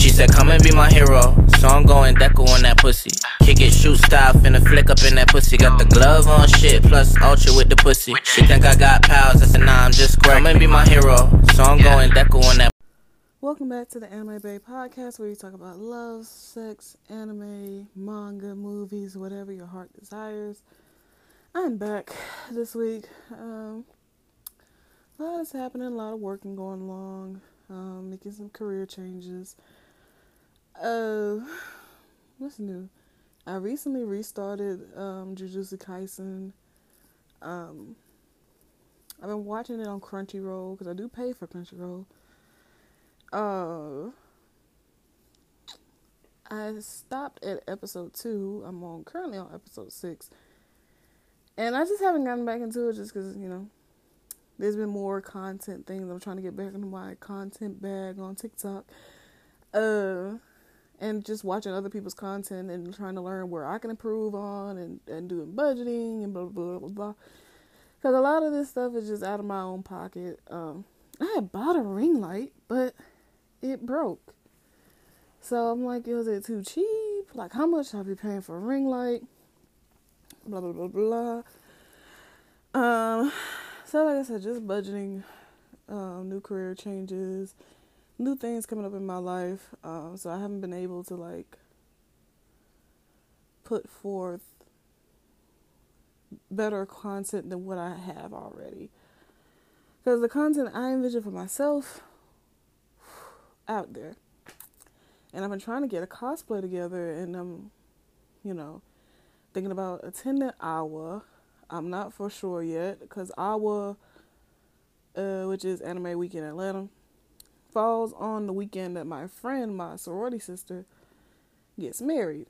She said, come and be my hero. So I'm going Deku on that pussy. Kick it, shoot style, finna flick up in that pussy. Got the glove on shit, plus ultra with the pussy. She think I got pals, I said, nah, I'm just crack. Come and be my hero. So I'm going Deku on that Welcome back to the Anime Bae podcast where we talk about love, sex, anime, manga, movies, whatever your heart desires. I'm back this week. Um, a lot is happening, a lot of working going along, um, making some career changes. Uh, what's new? I recently restarted um, Jujutsu Kaisen. Um, I've been watching it on Crunchyroll because I do pay for Crunchyroll. Uh, I stopped at episode two. I'm on currently on episode six, and I just haven't gotten back into it just because you know there's been more content things. I'm trying to get back into my content bag on TikTok. Uh, and just watching other people's content and trying to learn where I can improve on and, and doing budgeting and blah blah blah blah. Because a lot of this stuff is just out of my own pocket. Um, I had bought a ring light, but it broke. So I'm like, is it too cheap? Like, how much I'll be paying for a ring light? Blah blah blah blah. Um, so like I said, just budgeting, um, new career changes, new things coming up in my life. Um, so I haven't been able to like put forth better content than what I have already. Because the content I envision for myself out there. And I've been trying to get a cosplay together and I'm, you know, thinking about attending Awa. I'm not for sure yet because Awa, uh, which is Anime Week in Atlanta, falls on the weekend that my friend, my sorority sister, gets married.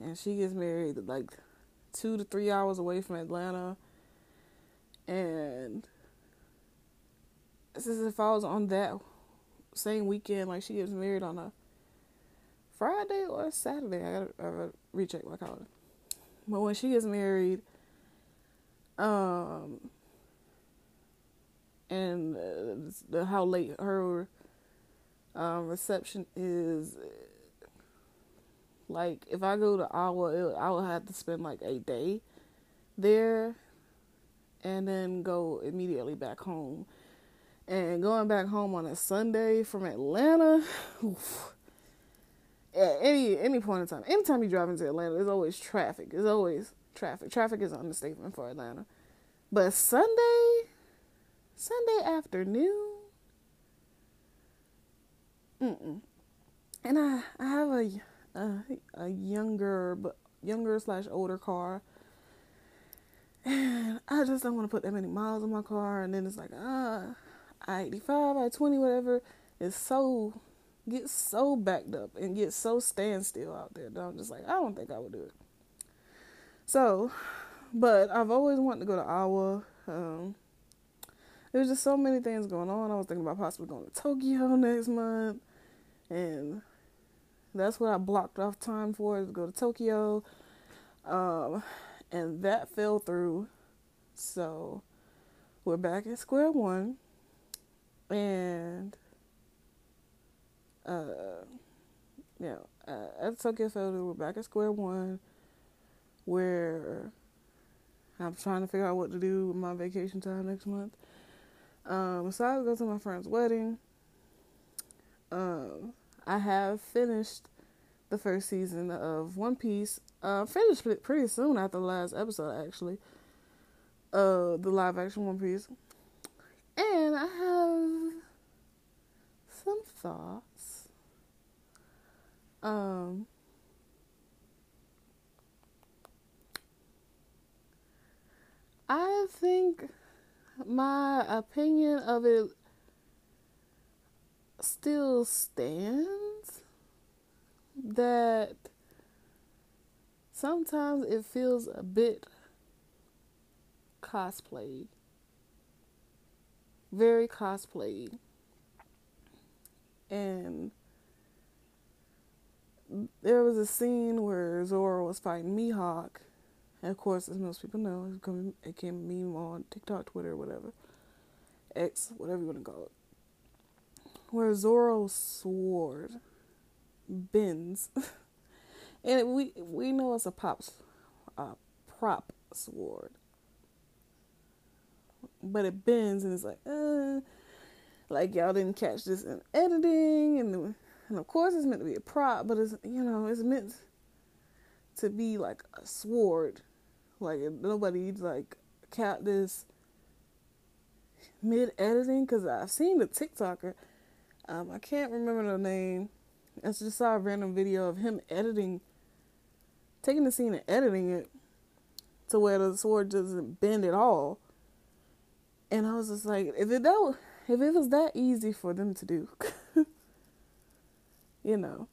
And she gets married like two to three hours away from Atlanta. And since it falls on that same weekend, like she gets married on a Friday or a Saturday. I gotta, I gotta recheck my calendar. But when she gets married, um, and uh, how late her um, reception is, like if I go to Awa, I will have to spend like a day there, and then go immediately back home and going back home on a Sunday from Atlanta. Oof, at any any point in time, anytime you drive into Atlanta, there's always traffic. There's always traffic. Traffic is an understatement for Atlanta. But Sunday, Sunday afternoon, mm and I I have a a, a younger but younger slash older car. And I just don't want to put that many miles on my car, and then it's like, uh, I 85, I 20, whatever, is so gets so backed up and gets so standstill out there that I'm just like, I don't think I would do it. So, but I've always wanted to go to Awa. Um, there's just so many things going on. I was thinking about possibly going to Tokyo next month, and that's what I blocked off time for is to go to Tokyo. Um, and that fell through. So we're back at square one and uh, yeah, uh, at Tokyo Soda, we're back at square one, where I'm trying to figure out what to do with my vacation time next month. Um, besides go to my friend's wedding, um, I have finished the first season of One Piece. Uh, finished pretty soon after the last episode, actually. Uh, the live action One Piece. And I have some thoughts. Um, I think my opinion of it still stands that sometimes it feels a bit cosplayed very cosplayed. And there was a scene where Zoro was fighting Mihawk. And of course, as most people know, it became a meme on TikTok, Twitter, whatever. X, whatever you want to call it. Where Zoro's sword bends, and we we know it's a pop a prop sword, but it bends and it's like, uh, like y'all didn't catch this in editing, and and of course it's meant to be a prop, but it's you know it's meant to be like a sword, like nobody like caught this mid editing because I've seen the TikToker. Um, I can't remember the name. I just saw a random video of him editing, taking the scene and editing it to where the sword doesn't bend at all. And I was just like, if it that, if it was that easy for them to do, you know.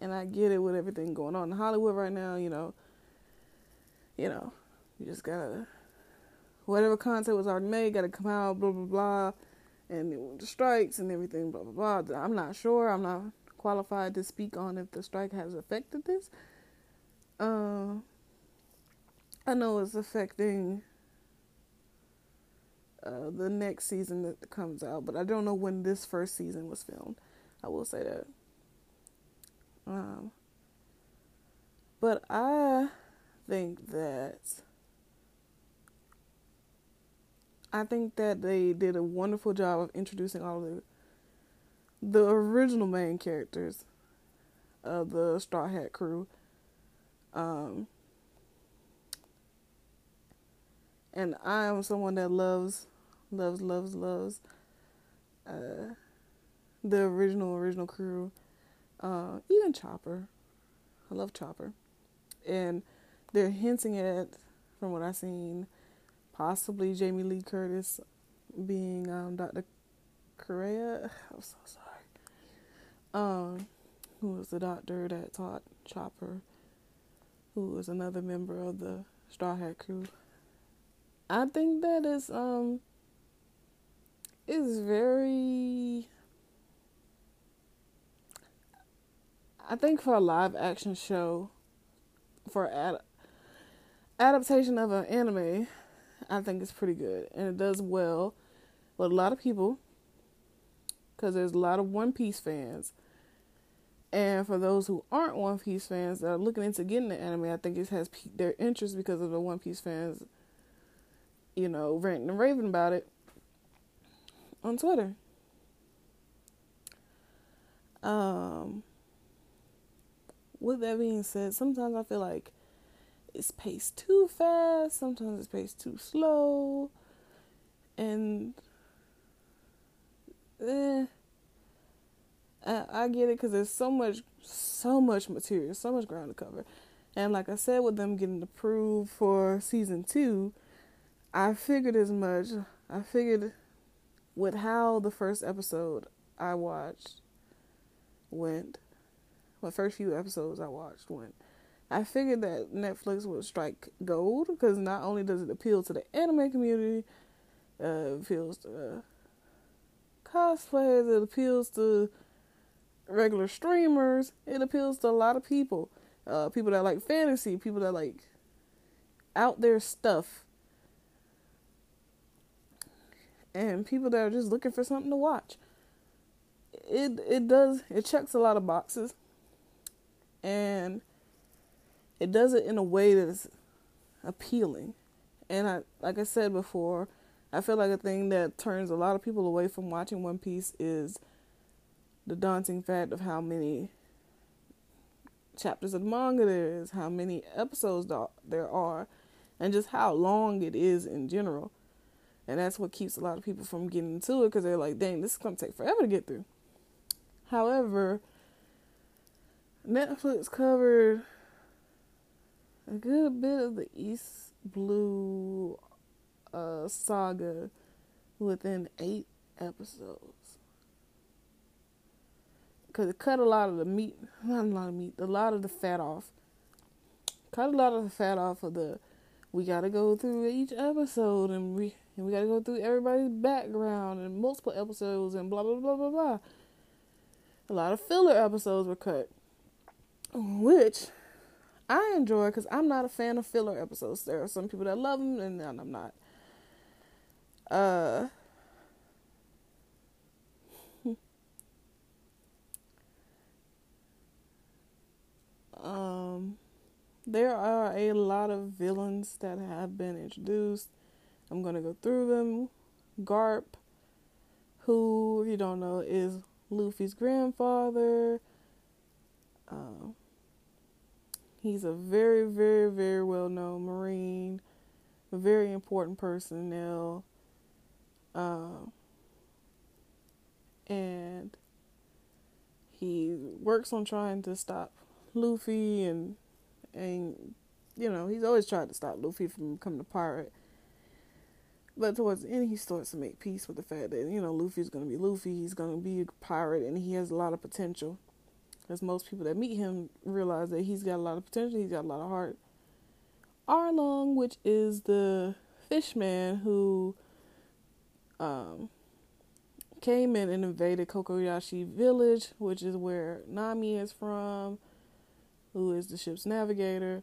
And I get it with everything going on in Hollywood right now, you know. You know, you just gotta whatever content was already made got to come out, blah blah blah, and the strikes and everything, blah blah blah. I'm not sure. I'm not qualified to speak on if the strike has affected this. Uh, I know it's affecting uh, the next season that comes out, but I don't know when this first season was filmed. I will say that. Um, but I think that I think that they did a wonderful job of introducing all the the original main characters of the Straw Hat crew. Um, and I am someone that loves, loves, loves, loves uh, the original original crew. Uh, even Chopper, I love Chopper, and they're hinting at, from what I've seen, possibly Jamie Lee Curtis being um, Dr. Kureha. I'm so sorry. Um, who was the doctor that taught Chopper, who was another member of the Straw Hat crew. I think that is um is very I think for a live action show for ad- adaptation of an anime I think it's pretty good and it does well with a lot of people because there's a lot of One Piece fans. And for those who aren't One Piece fans that are looking into getting the anime, I think it has piqued their interest because of the One Piece fans, you know, ranting and raving about it on Twitter. Um, with that being said, sometimes I feel like it's paced too fast, sometimes it's paced too slow, and eh, I, I get it because there's so much, so much material, so much ground to cover, and like I said, with them getting approved for season two, I figured as much. I figured with how the first episode I watched went, the first few episodes I watched went I figured that Netflix would strike gold because not only does it appeal to the anime community, uh, it appeals to cosplayers, it appeals to regular streamers, it appeals to a lot of people. Uh, people that like fantasy, people that like out there stuff, and people that are just looking for something to watch. It it does it checks a lot of boxes, and it does it in a way that is appealing. And I like I said before, I feel like a thing that turns a lot of people away from watching One Piece is the daunting fact of how many chapters of manga there is, how many episodes there are, and just how long it is in general. And that's what keeps a lot of people from getting into it because they're like, dang, this is going to take forever to get through. However, Netflix covered a good bit of the East Blue uh, saga within eight episodes. Because it cut a lot of the meat, not a lot of meat, a lot of the fat off. Cut a lot of the fat off of the, we gotta go through each episode and we, and we gotta go through everybody's background and multiple episodes and blah, blah, blah, blah, blah. A lot of filler episodes were cut which I enjoy because I'm not a fan of filler episodes. There are some people that love them, and I'm not. Uh, um, there are a lot of villains that have been introduced. I'm gonna go through them. Garp, who if you don't know is Luffy's grandfather. Um, he's a very, very, very well known Marine, a very important personnel. Uh, and he works on trying to stop Luffy and and you know he's always tried to stop Luffy from becoming a pirate. But towards the end, he starts to make peace with the fact that you know Luffy's going to be Luffy. He's going to be a pirate, and he has a lot of potential. Because most people that meet him realize that he's got a lot of potential. He's got a lot of heart. Arlong, which is the fishman who um, came in and invaded Kokoyashi Village, which is where Nami is from, who is the ship's navigator,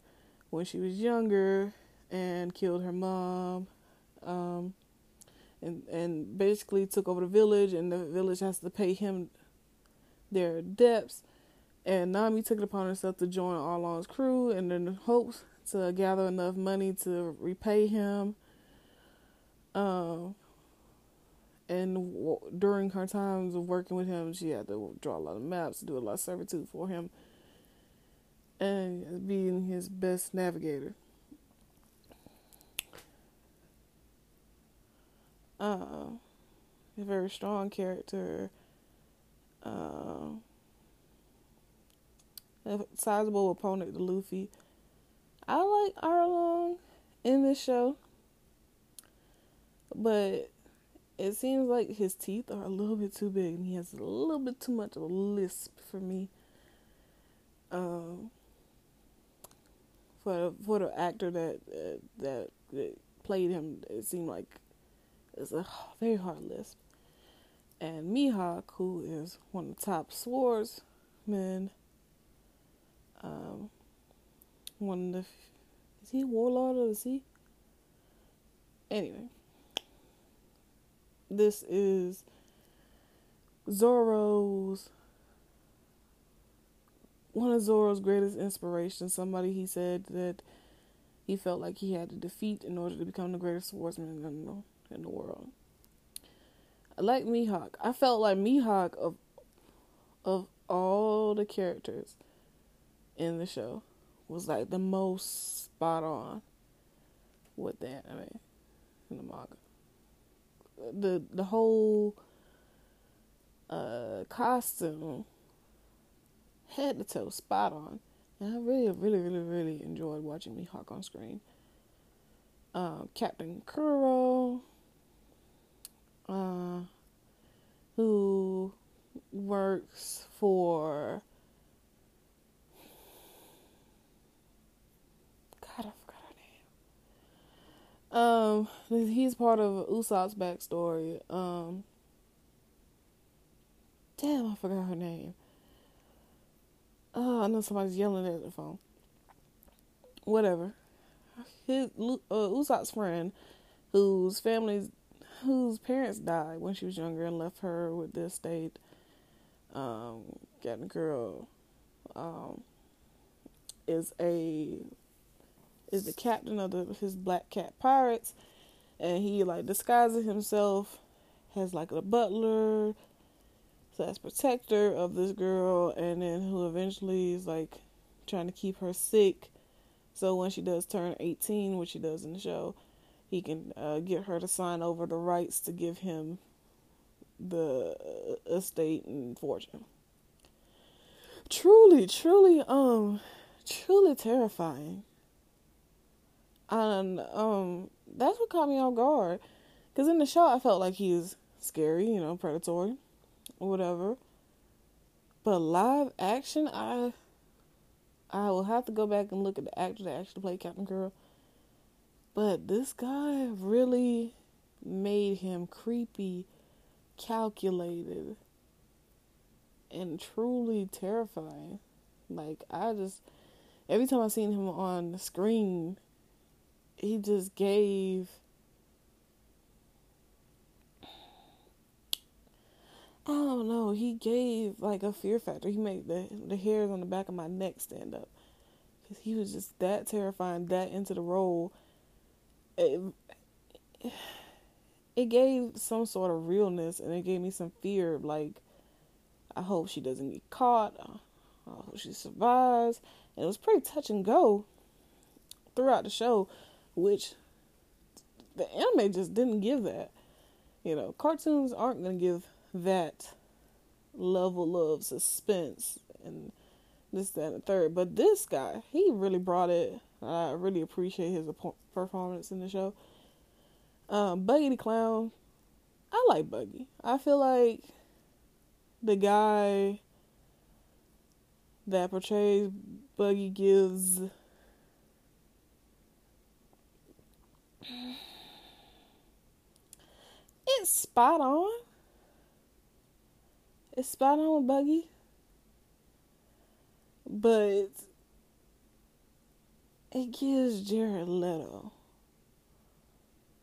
when she was younger and killed her mom. Um, and and basically took over the village, and the village has to pay him their debts. And Nami took it upon herself to join Arlong's crew, and in hopes to gather enough money to repay him. Um, and w- during her times of working with him, she had to draw a lot of maps, do a lot of servitude for him, and being his best navigator. Uh, a very strong character. Uh, a sizable opponent to Luffy. I like Arlong in this show, but it seems like his teeth are a little bit too big and he has a little bit too much of a lisp for me. Um, for for the actor that uh, that, that played him, it seemed like it's a very hard lisp. And Mihawk, who is one of the top swordsmen, um, one of the is he a warlord or is he Anyway, this is Zoro's one of Zoro's greatest inspirations. Somebody he said that he felt like he had to defeat in order to become the greatest swordsman in the, in the world. Like Mihawk. I felt like Mihawk of of all the characters in the show was like the most spot on with the anime in the manga the the whole uh, costume, head to toe, spot on. And I really, really, really, really enjoyed watching Mihawk on screen. Uh, Captain Kuro, uh, who works for Um, he's part of Usopp's backstory. Um, damn, I forgot her name. Oh, I know somebody's yelling at the phone. Whatever. His uh, Usopp's friend, whose family's, whose parents died when she was younger and left her with this state. Um, Captain Kuro, um, is a is the captain of the, his black cat pirates, and he like disguises himself as like a butler, slash protector of this girl, and then who eventually is like trying to keep her sick, so when she does turn eighteen, which she does in the show, he can uh, get her to sign over the rights to give him the uh, estate and fortune. Truly, truly, um, truly terrifying. And um, that's what caught me off guard. Because in the show, I felt like he was scary, you know, predatory, whatever. But live action, I I will have to go back and look at the actor that actually played Captain Kuro. But this guy really made him creepy, calculated, and truly terrifying. Like I just every time I seen him on the screen, he just gave I don't know. He gave like a fear factor. He made the the hairs on the back of my neck stand up because he was just that terrifying, that into the role. It, it gave some sort of realness and it gave me some fear. Like, I hope she doesn't get caught. I hope she survives. And it was pretty touch and go throughout the show, which the anime just didn't give that. You know, cartoons aren't going to give that level of suspense and this, that, and the third. But this guy, he really brought it. I really appreciate his performance in the show. Um, Buggy the Clown, I like Buggy. I feel like the guy that portrays Buggy gives it's spot on. It's spot on Buggy. But it gives Jared Leto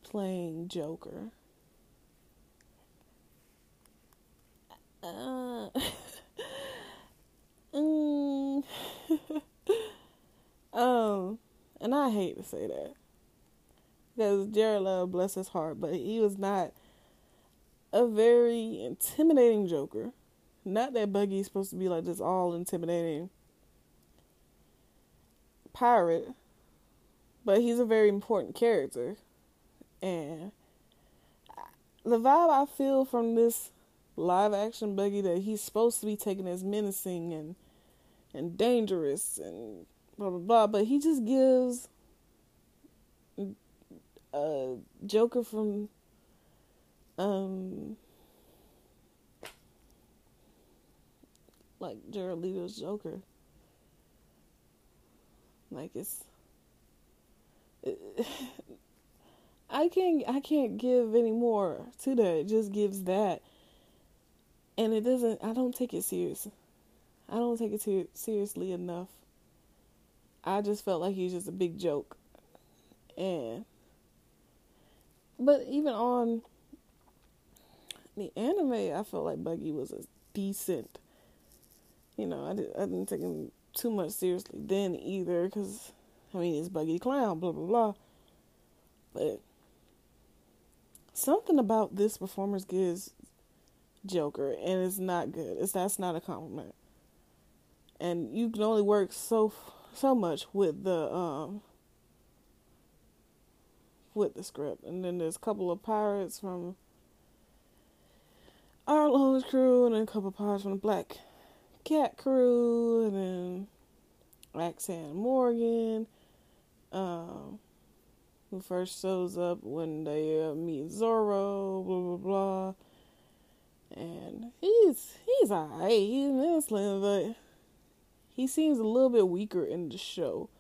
playing Joker. Uh, mm, um, and I hate to say that because Jared Leto, bless his heart, but he was not a very intimidating Joker. Not that Buggy's supposed to be like this all intimidating pirate, but he's a very important character. And the vibe I feel from this live action Buggy that he's supposed to be taken as menacing and and dangerous and blah blah blah, but he just gives a Joker from um like Jared Leto's Joker. Like it's it, I can't I can't give any more to that. It just gives that. And it doesn't I don't take it serious. I don't take it too seriously enough. I just felt like he was just a big joke. And but even on the anime, I felt like Buggy was a decent. You know, I, did, I didn't take him too much seriously then either, because I mean it's Buggy Clown, blah blah blah. But something about this performance gives Joker, and it's not good. It's that's not a compliment. And you can only work so so much with the um with the script, and then there's a couple of pirates from Arlong's crew, and then a couple of pirates from the Black Cat crew, and then Axe-Hand Morgan. Um, who first shows up when they uh, meet Zoro, blah blah blah. And he's he's alright, he's Muslim, but he seems a little bit weaker in the show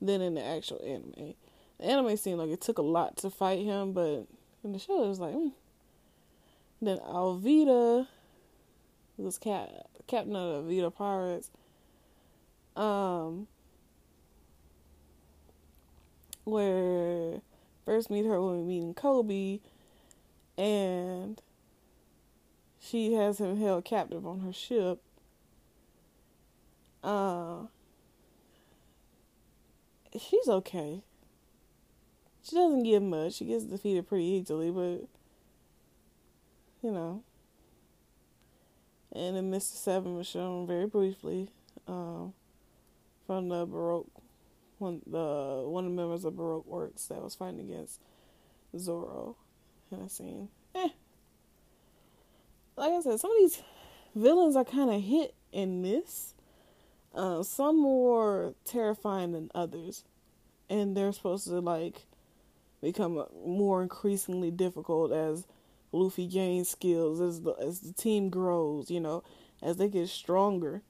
than in the actual anime. The anime seemed like it took a lot to fight him, but in the show it was like, mm. then Alvida was cap captain of the Alvida Pirates. Um, where first meet her when we meeting Koby, and she has him held captive on her ship. Uh, she's okay. She doesn't give much. She gets defeated pretty easily, but you know. And then Mr. Seven was shown very briefly um, from the Baroque one the one of the members of Baroque Works that was fighting against Zoro in a scene. Eh. Like I said, some of these villains are kind of hit and miss. Uh, some more terrifying than others, and they're supposed to like become uh, more increasingly difficult as Luffy gains skills as the as the team grows. You know, as they get stronger,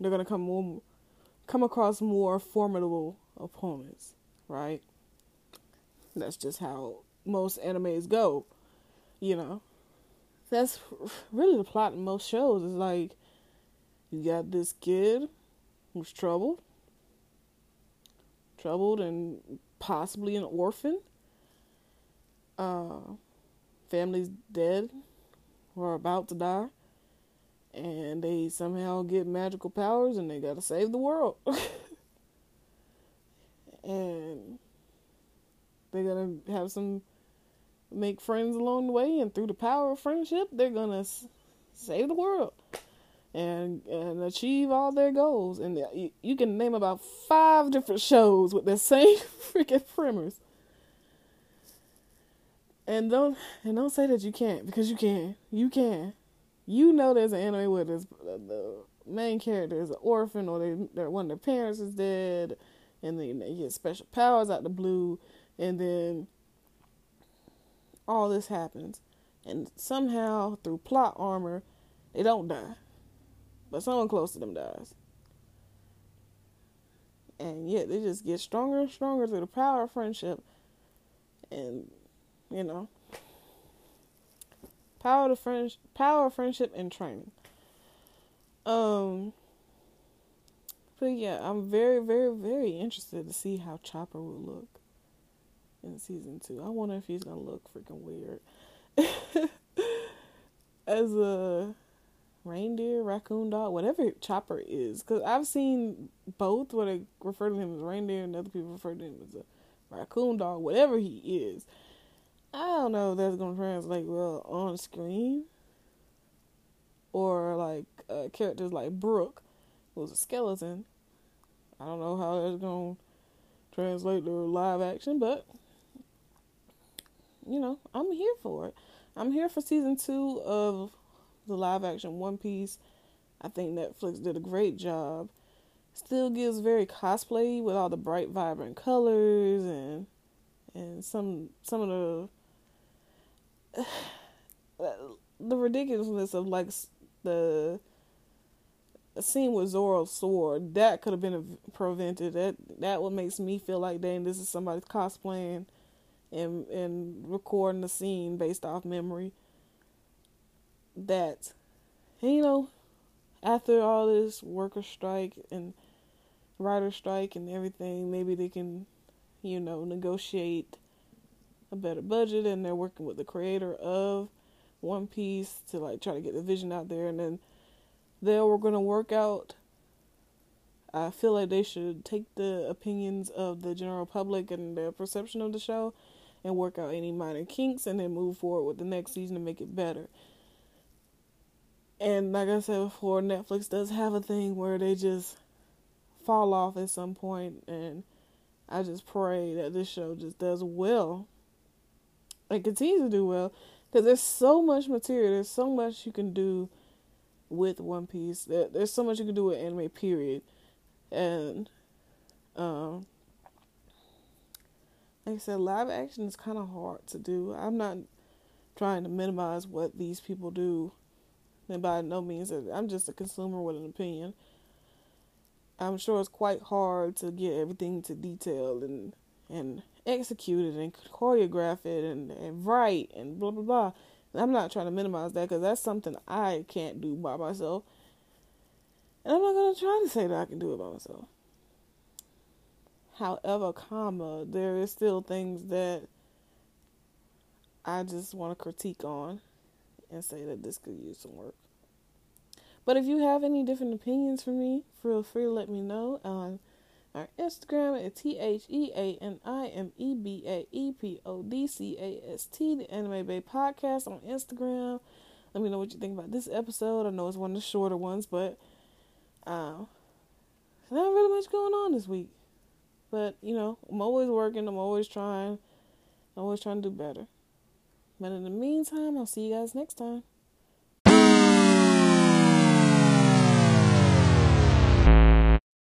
they're gonna come more come across more formidable opponents, right? That's just how most animes go, you know. That's really the plot in most shows. Is like you got this kid who's troubled, troubled and possibly an orphan. Uh, family's dead or about to die. And they somehow get magical powers and they gotta save the world. and they're gonna have some make friends along the way and through the power of friendship they're gonna s- save the world and and achieve all their goals. And you, you can name about five different shows with the same freaking premise. And don't and don't say that you can't because you can. You can. You know there's an anime where uh, the main character is an orphan or they one of their parents is dead, and then they get special powers out the blue, and then all this happens, and somehow through plot armor, they don't die, but someone close to them dies, and yet they just get stronger and stronger through the power of friendship, and you know, power of friend, power of friendship and training. Um. But yeah, I'm very, very, very interested to see how Chopper will look in season two. I wonder if he's gonna look freaking weird as a reindeer, raccoon dog, whatever Chopper is. Because I've seen both where they refer to him as reindeer and other people refer to him as a raccoon dog, whatever he is. I don't know if that's gonna translate well on screen or like uh, characters like Brook, who's a skeleton. I don't know how that's gonna translate to live action, but you know, I'm here for it. I'm here for season two of the live action One Piece. I think Netflix did a great job. Still gives very cosplay with all the bright, vibrant colors and and some some of the the ridiculousness of like the scene with Zoro's sword that could have been prevented. That that what makes me feel like, dang, this is somebody cosplaying and and recording the scene based off memory. That, you know, after all this worker strike and writer strike and everything, maybe they can, you know, negotiate a better budget, and they're working with the creator of One Piece to like try to get the vision out there, and then they were going to work out. I feel like they should take the opinions of the general public and their perception of the show and work out any minor kinks and then move forward with the next season to make it better. And like I said before, Netflix does have a thing where they just fall off at some point and I just pray that this show just does well and continues to do well because there's so much material, there's so much you can do with One Piece. There's so much you can do with anime, period. And um, like I said, live action is kind of hard to do. I'm not trying to minimize what these people do, and by no means, I'm just a consumer with an opinion. I'm sure it's quite hard to get everything to detail and and execute it and choreograph it and, and write and blah blah blah. I'm not trying to minimize that because that's something I can't do by myself. And I'm not going to try to say that I can do it by myself. However, comma, there is still things that I just want to critique on and say that this could use some work. But if you have any different opinions for me, feel free to let me know on our Instagram at T H E A N I M E B A E P O D C A S T, the Anime Bae Podcast on Instagram. Let me know what you think about this episode. I know it's one of the shorter ones, but uh, not really much going on this week. But, you know, I'm always working, I'm always trying, I'm always trying to do better. But in the meantime, I'll see you guys next time.